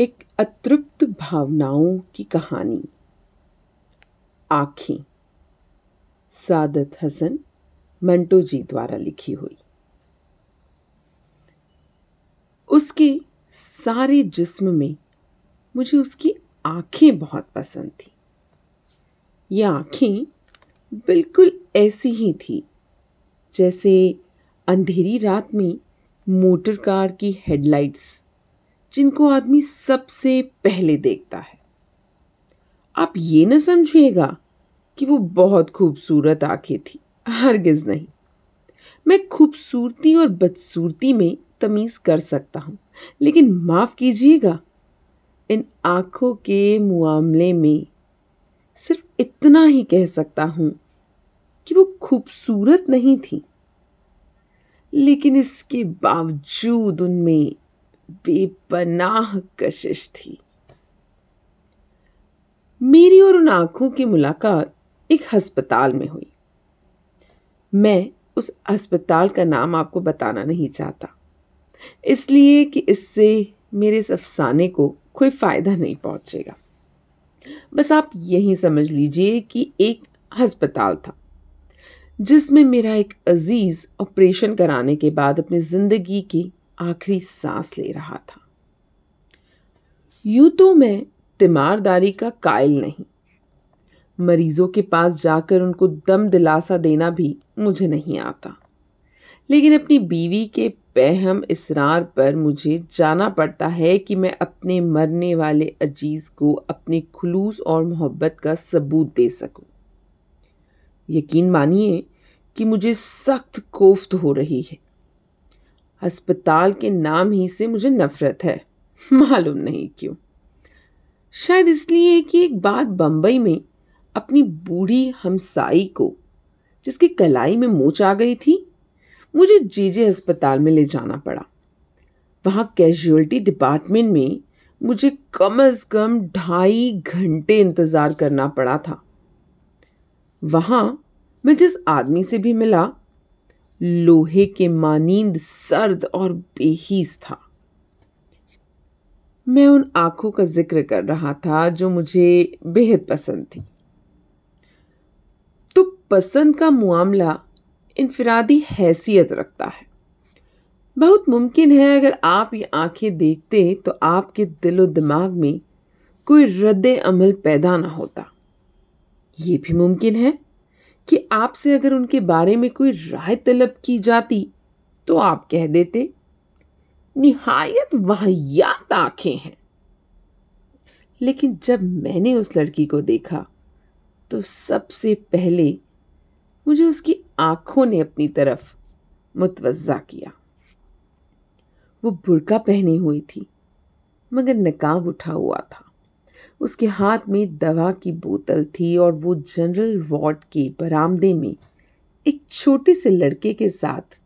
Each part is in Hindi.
एक अतृप्त भावनाओं की कहानी। आँखें। सादत हसन मंटो जी द्वारा लिखी हुई। उसके सारे जिस्म में मुझे उसकी आँखें बहुत पसंद थी। ये आँखें बिल्कुल ऐसी ही थी, जैसे अंधेरी रात में मोटर कार की हेडलाइट्स जिनको आदमी सबसे पहले देखता है। आप ये न समझिएगा कि वो बहुत खूबसूरत आँखें थी, हरगिज नहीं। मैं खूबसूरती और बदसूरती में तमीज़ कर सकता हूँ, लेकिन माफ़ कीजिएगा, इन आँखों के मामले में सिर्फ़ इतना ही कह सकता हूँ कि वो खूबसूरत नहीं थी, लेकिन इसके बावजूद उनमें बेपनाह कशिश थी। मेरी और उन आँखों की मुलाकात एक अस्पताल में हुई। मैं उस अस्पताल का नाम आपको बताना नहीं चाहता, इसलिए कि इससे मेरे इस अफसाने को कोई फ़ायदा नहीं पहुंचेगा। बस आप यही समझ लीजिए कि एक अस्पताल था, जिसमें मेरा एक अज़ीज़ ऑपरेशन कराने के बाद अपनी ज़िंदगी की आखिरी सांस ले रहा था। यूँ तो मैं तिमारदारी का कायल नहीं। मरीजों के पास जाकर उनको दम दिलासा देना भी मुझे नहीं आता। लेकिन अपनी बीवी के बेहम इसरार पर मुझे जाना पड़ता है कि मैं अपने मरने वाले अज़ीज़ को अपने खुलूस और मोहब्बत का सबूत दे सकूँ। यकीन मानिए कि मुझे सख्त कोफ्त हो रही है। अस्पताल के नाम ही से मुझे नफ़रत है। मालूम नहीं क्यों। शायद इसलिए कि एक बार बम्बई में अपनी बूढ़ी हमसाई को, जिसकी कलाई में मोच आ गई थी, मुझे जीजे अस्पताल में ले जाना पड़ा। वहाँ कैजुअलिटी डिपार्टमेंट में मुझे कम अज़ कम ढाई घंटे इंतज़ार करना पड़ा था। वहाँ मैं जिस आदमी से भी मिला लोहे के मानींद सर्द और बेहीस था। मैं उन आँखों का ज़िक्र कर रहा था जो मुझे बेहद पसंद थी। तो पसंद का मामला इनफरादी हैसियत रखता है। बहुत मुमकिन है अगर आप ये आँखें देखते तो आपके दिलो दिमाग में कोई रद्द अमल पैदा ना होता। ये भी मुमकिन है? कि आपसे अगर उनके बारे में कोई राय तलब की जाती तो आप कह देते, निहायत वाहियात आँखें हैं। लेकिन जब मैंने उस लड़की को देखा तो सबसे पहले मुझे उसकी आँखों ने अपनी तरफ़ मुतवज़ा किया। वो बुरका पहनी हुई थी, मगर नकाब उठा हुआ था। उसके हाथ में दवा की बोतल थी और वो जनरल वार्ड के बरामदे में एक छोटे से लड़के के साथ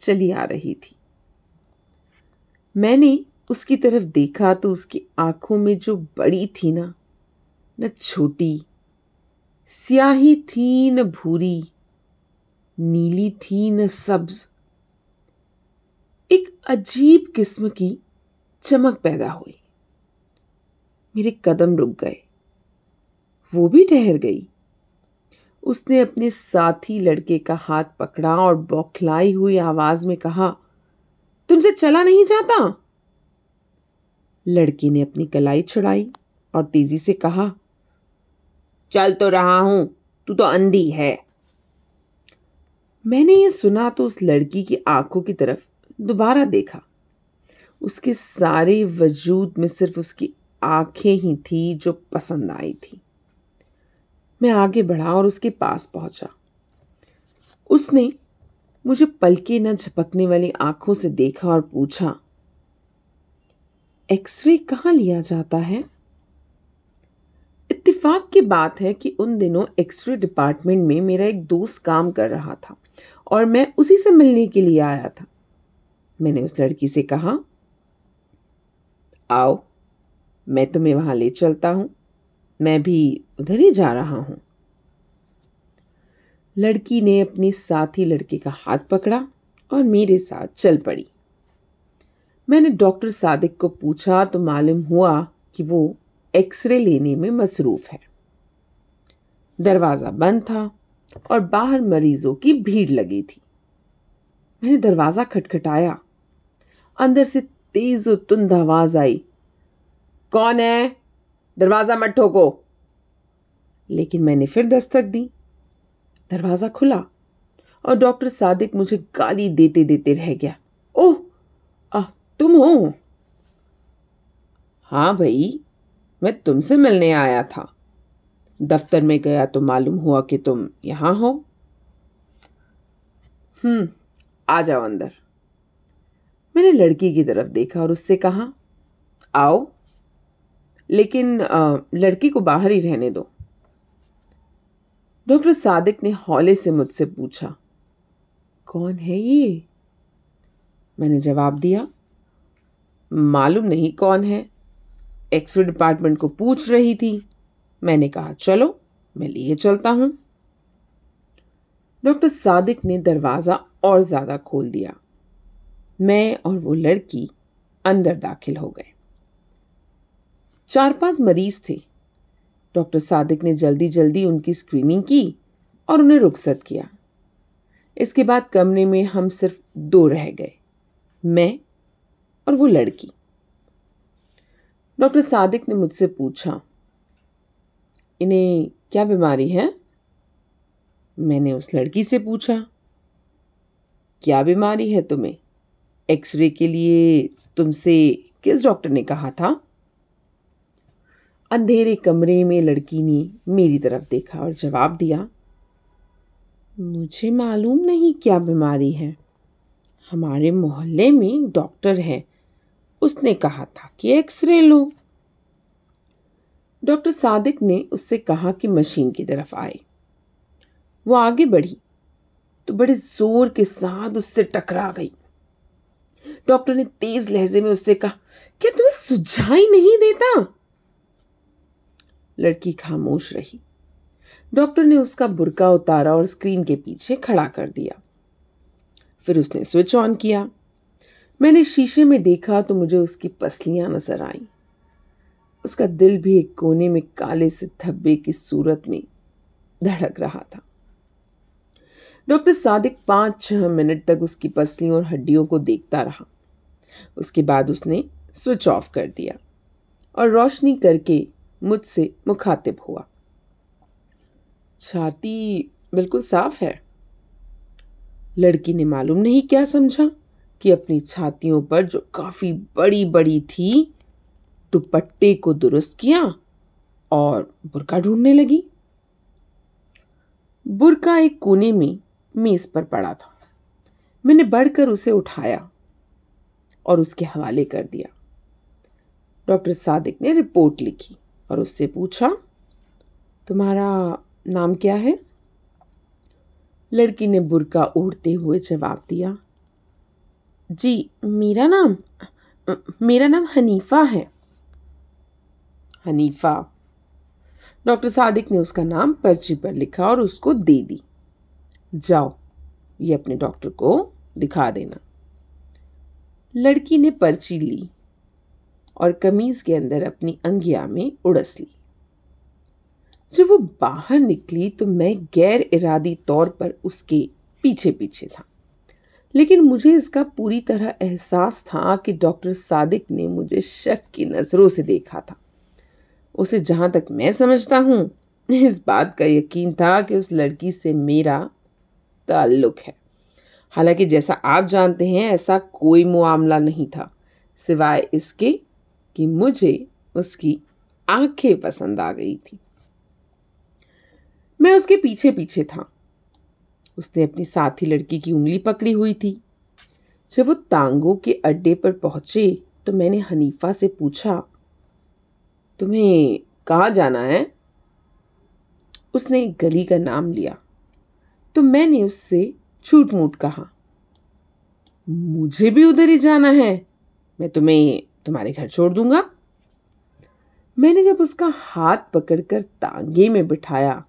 चली आ रही थी। मैंने उसकी तरफ़ देखा तो उसकी आँखों में जो बड़ी थी ना, न छोटी, स्याही थी न भूरी, नीली थी न सब्ज, एक अजीब किस्म की चमक पैदा हुई। मेरे कदम रुक गए। वो भी ठहर गई। उसने अपने साथी लड़के का हाथ पकड़ा और बौखलाई हुई आवाज़ में कहा, तुमसे चला नहीं जाता? लड़के ने अपनी कलाई छुड़ाई और तेज़ी से कहा, चल तो रहा हूँ, तू तो अंधी है। मैंने ये सुना तो उस लड़की की आँखों की तरफ़ दोबारा देखा। उसके सारे वजूद में सिर्फ़ उसकी आँखें ही थी जो पसंद आई थी। मैं आगे बढ़ा और उसके पास पहुँचा। उसने मुझे पलके न झपकने वाली आँखों से देखा और पूछा, एक्सरे कहाँ लिया जाता है? इत्तेफाक की बात है कि उन दिनों एक्सरे डिपार्टमेंट में मेरा एक दोस्त काम कर रहा था और मैं उसी से मिलने के लिए आया था। मैंने उस लड़की से कहा, आओ मैं तुम्हें वहाँ ले चलता हूँ। मैं भी उधर ही जा रहा हूँ। लड़की ने अपने साथी लड़के का हाथ पकड़ा और मेरे साथ चल पड़ी। मैंने डॉक्टर सादिक को पूछा तो मालूम हुआ कि वो एक्सरे लेने में मसरूफ़ है। दरवाज़ा बंद था और बाहर मरीजों की भीड़ लगी थी। मैंने दरवाज़ा खटखटाया। अंदर से तेज और तुंद आवाज़ आई कौन है? दरवाज़ा मत ठोको। लेकिन मैंने फिर दस्तक दी। दरवाज़ा खुला और डॉक्टर सादिक मुझे गाली देते देते रह गया। ओह आ तुम हो? हाँ भाई, मैं तुमसे मिलने आया था। दफ्तर में गया तो मालूम हुआ कि तुम यहाँ हो। हम्म आ जाओ अंदर। मैंने लड़की की तरफ़ देखा और उससे कहा, आओ लेकिन लड़की को बाहर ही रहने दो। डॉक्टर सादिक ने हौले से मुझसे पूछा, कौन है ये? मैंने जवाब दिया, मालूम नहीं कौन है। एक्सरे डिपार्टमेंट को पूछ रही थी। मैंने कहा, चलो, मैं लिए चलता हूँ। डॉक्टर सादिक ने दरवाज़ा और ज़्यादा खोल दिया। मैं और वो लड़की अंदर दाखिल हो गए। चार पाँच मरीज़ थे। डॉक्टर सादिक ने जल्दी जल्दी उनकी स्क्रीनिंग की और उन्हें रुखसत किया। इसके बाद कमरे में हम सिर्फ़ दो रह गए, मैं और वो लड़की। डॉक्टर सादिक ने मुझसे पूछा, इन्हें क्या बीमारी है? मैंने उस लड़की से पूछा, क्या बीमारी है तुम्हें? एक्सरे के लिए तुमसे किस डॉक्टर ने कहा था? अंधेरे कमरे में लड़की ने मेरी तरफ़ देखा और जवाब दिया, मुझे मालूम नहीं क्या बीमारी है। हमारे मोहल्ले में डॉक्टर है। उसने कहा था कि एक्सरे लो। डॉक्टर सादिक ने उससे कहा कि मशीन की तरफ़ आए। वो आगे बढ़ी तो बड़े ज़ोर के साथ उससे टकरा गई। डॉक्टर ने तेज लहजे में उससे कहा, क्या तुम्हें सुझाई नहीं देता? लड़की खामोश रही। डॉक्टर ने उसका बुरका उतारा और स्क्रीन के पीछे खड़ा कर दिया। फिर उसने स्विच ऑन किया। मैंने शीशे में देखा तो मुझे उसकी पसलियाँ नज़र आईं। उसका दिल भी एक कोने में काले से धब्बे की सूरत में धड़क रहा था। डॉक्टर सादिक पाँच छह मिनट तक उसकी पसलियों और हड्डियों को देखता रहा। उसके बाद उसने स्विच ऑफ़ कर दिया और रोशनी करके मुझसे मुखातिब हुआ। छाती बिल्कुल साफ़ है। लड़की ने मालूम नहीं क्या समझा कि अपनी छातियों पर जो काफ़ी बड़ी बड़ी थी, दुपट्टे को दुरुस्त किया और बुरका ढूँढने लगी। बुरका एक कोने में मेज पर पड़ा था। मैंने बढ़कर उसे उठाया और उसके हवाले कर दिया। डॉक्टर सादिक ने रिपोर्ट लिखी। और उससे पूछा, तुम्हारा नाम क्या है? लड़की ने बुरका ओढ़ते हुए जवाब दिया, जी, मेरा नाम मेरा नाम हनीफा है। हनीफा, डॉक्टर सादिक ने उसका नाम पर्ची पर लिखा और उसको दे दी। जाओ, ये अपने डॉक्टर को दिखा देना। लड़की ने पर्ची ली। और कमीज के अंदर अपनी अंगिया में उड़स ली। जब वो बाहर निकली तो मैं गैर इरादी तौर पर उसके पीछे पीछे था। लेकिन मुझे इसका पूरी तरह एहसास था कि डॉक्टर सादिक ने मुझे शक की नज़रों से देखा था। उसे जहाँ तक मैं समझता हूँ, इस बात का यकीन था कि उस लड़की से मेरा ताल्लुक है। हालाँकि जैसा आप जानते हैं, ऐसा कोई मामला नहीं था, सिवाय इसके कि मुझे उसकी आँखें पसंद आ गई थी। मैं उसके पीछे पीछे था। उसने अपनी साथी लड़की की उंगली पकड़ी हुई थी। जब वो तांगों के अड्डे पर पहुँचे तो मैंने हनीफा से पूछा, तुम्हें कहाँ जाना है? उसने एक गली का नाम लिया। तो मैंने उससे छूट मूट कहा, मुझे भी उधर ही जाना है। मैं तुम्हें तुम्हारे घर छोड़ दूँगा। मैंने जब उसका हाथ पकड़कर तांगे में बिठाया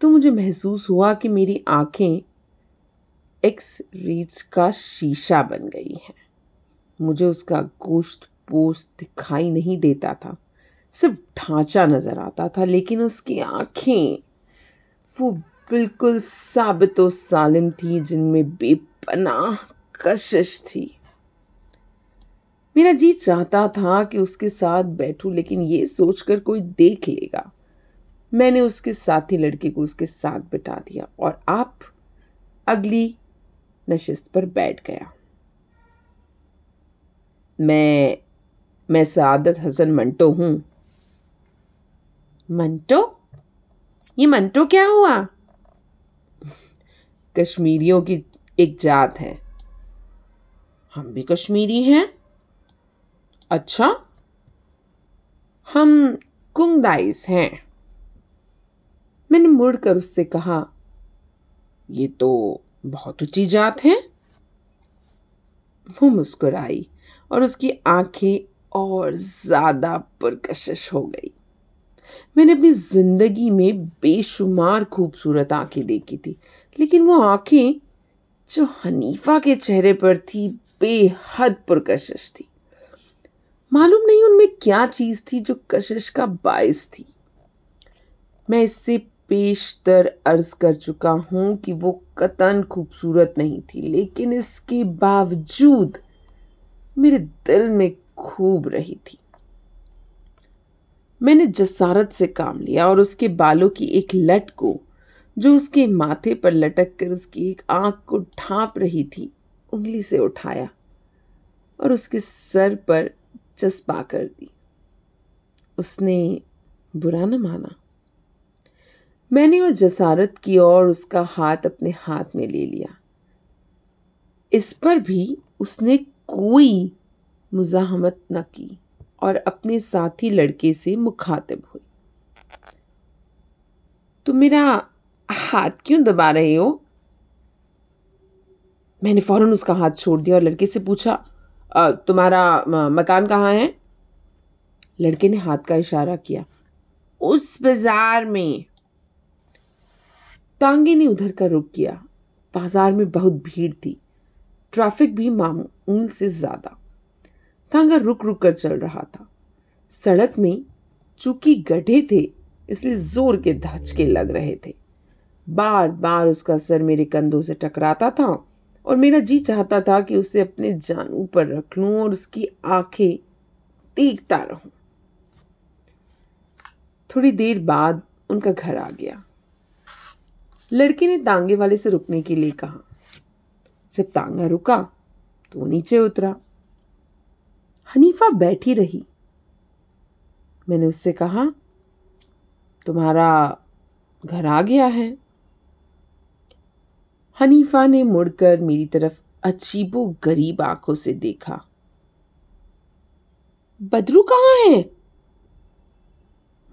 तो मुझे महसूस हुआ कि मेरी आँखें एक्स रीच का शीशा बन गई हैं। मुझे उसका गोश्त पोस्ट दिखाई नहीं देता था, सिर्फ़ ढांचा नज़र आता था, लेकिन उसकी आँखें वो बिल्कुल साबित सालिम थी, जिनमें बेपनाह कशिश थी। मेरा जी चाहता था कि उसके साथ बैठूं, लेकिन ये सोचकर कोई देख लेगा। मैंने उसके साथी लड़के को उसके साथ बिठा दिया और आप अगली नशिस्त पर बैठ गया। मैं मैं सादत हसन मंटो हूँ। मंटो? ये मंटो क्या हुआ? कश्मीरियों की एक जात है। हम भी कश्मीरी हैं। अच्छा हम कुंगदाइस हैं। मैंने मुड़कर उससे कहा, ये तो बहुत ऊँची जात है। वो मुस्कुराई और उसकी आँखें और ज़्यादा पुरकशिश हो गई। मैंने अपनी ज़िंदगी में बेशुमार खूबसूरत आँखें देखी थी, लेकिन वो आँखें जो हनीफा के चेहरे पर थी, बेहद पुरकशिश थी। मालूम नहीं उनमें क्या चीज़ थी जो कशिश का बायस थी। मैं इससे पेशतर अर्ज़ कर चुका हूँ कि वो कतन खूबसूरत नहीं थी, लेकिन इसके बावजूद मेरे दिल में खूब रही थी। मैंने जसारत से काम लिया और उसके बालों की एक लट को, जो उसके माथे पर लटक कर उसकी एक आँख को ढांप रही थी, उंगली से उठाया और उसके सर पर चस्पा कर दी। उसने बुरा न माना। मैंने और जसारत की और उसका हाथ अपने हाथ में ले लिया। इस पर भी उसने कोई मुजाहमत न की और अपने साथी लड़के से मुखातिब हुई। तुम मेरा हाथ क्यों दबा रहे हो? मैंने फ़ौरन उसका हाथ छोड़ दिया और लड़के से पूछा तुम्हारा मकान कहाँ है? लड़के ने हाथ का इशारा किया। उस बाज़ार में। तांगे ने उधर का रुख किया। बाज़ार में बहुत भीड़ थी। ट्रैफ़िक भी मामूल से ज़्यादा। तांगा रुक रुक कर चल रहा था। सड़क में चूँकि गड्ढे थे, इसलिए ज़ोर के धचके लग रहे थे। बार बार उसका सर मेरे कंधों से टकराता था और मेरा जी चाहता था कि उसे अपने जानू पर रख लूँ और उसकी आँखें देखता रहूँ। थोड़ी देर बाद उनका घर आ गया। लड़के ने तांगे वाले से रुकने के लिए कहा। जब तांगा रुका तो नीचे उतरा। हनीफा बैठी रही। मैंने उससे कहा, तुम्हारा घर आ गया है। हनीफा ने मुड़कर मेरी तरफ़ अजीबो गरीब आँखों से देखा। बदरू कहाँ है?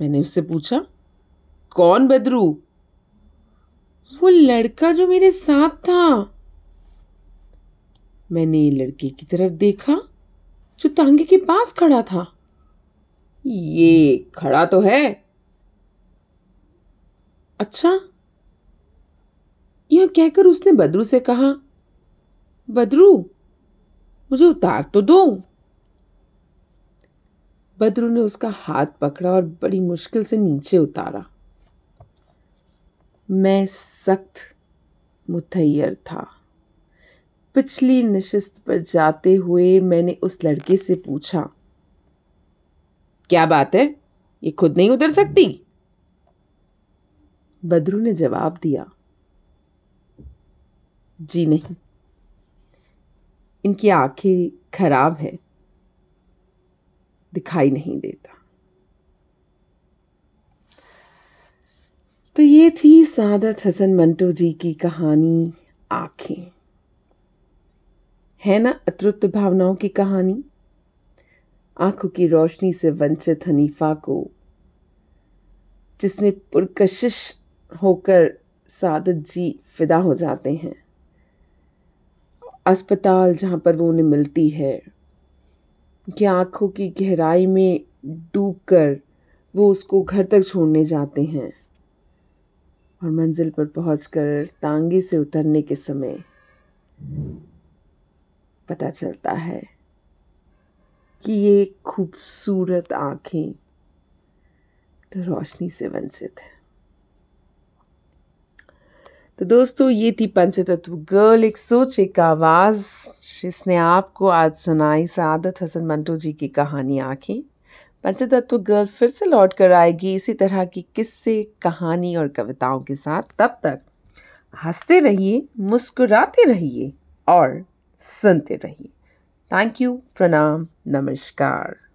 मैंने उससे पूछा, कौन बदरू? वो लड़का जो मेरे साथ था। मैंने लड़के की तरफ़ देखा, जो तांगे के पास खड़ा था। ये खड़ा तो है। अच्छा यह कहकर उसने बदरू से कहा, बदरू, मुझे उतार तो दो। बदरू ने उसका हाथ पकड़ा और बड़ी मुश्किल से नीचे उतारा। मैं सख्त मुतैयर था। पिछली नशस्त पर जाते हुए मैंने उस लड़के से पूछा, क्या बात है? ये खुद नहीं उतर सकती? बदरू ने जवाब दिया जी नहीं। इनकी आँखें खराब है। दिखाई नहीं देता। तो ये थी सादत हसन मंटो जी की कहानी आँखें। है ना अतृप्त भावनाओं की कहानी? आँखों की रोशनी से वंचित हनीफा को, जिसमें पुरकशिश होकर सादत जी फिदा हो जाते हैं। अस्पताल जहाँ पर वो उन्हें मिलती है, कि आँखों की गहराई में डूब कर वो उसको घर तक छोड़ने जाते हैं और मंजिल पर पहुंचकर तांगे से उतरने के समय पता चलता है कि ये खूबसूरत आँखें तो रोशनी से वंचित है। तो दोस्तों, ये थी पंचतत्व गर्ल, एक सोच, एक आवाज़, जिसने आपको आज सुनाई सादत हसन मंटो जी की कहानी आँखें। पंचतत्व गर्ल फिर से लौट कर आएगी इसी तरह की किस्से, कहानी और कविताओं के साथ। तब तक हँसते रहिए, मुस्कुराते रहिए और सुनते रहिए। थैंक यू प्रणाम, नमस्कार।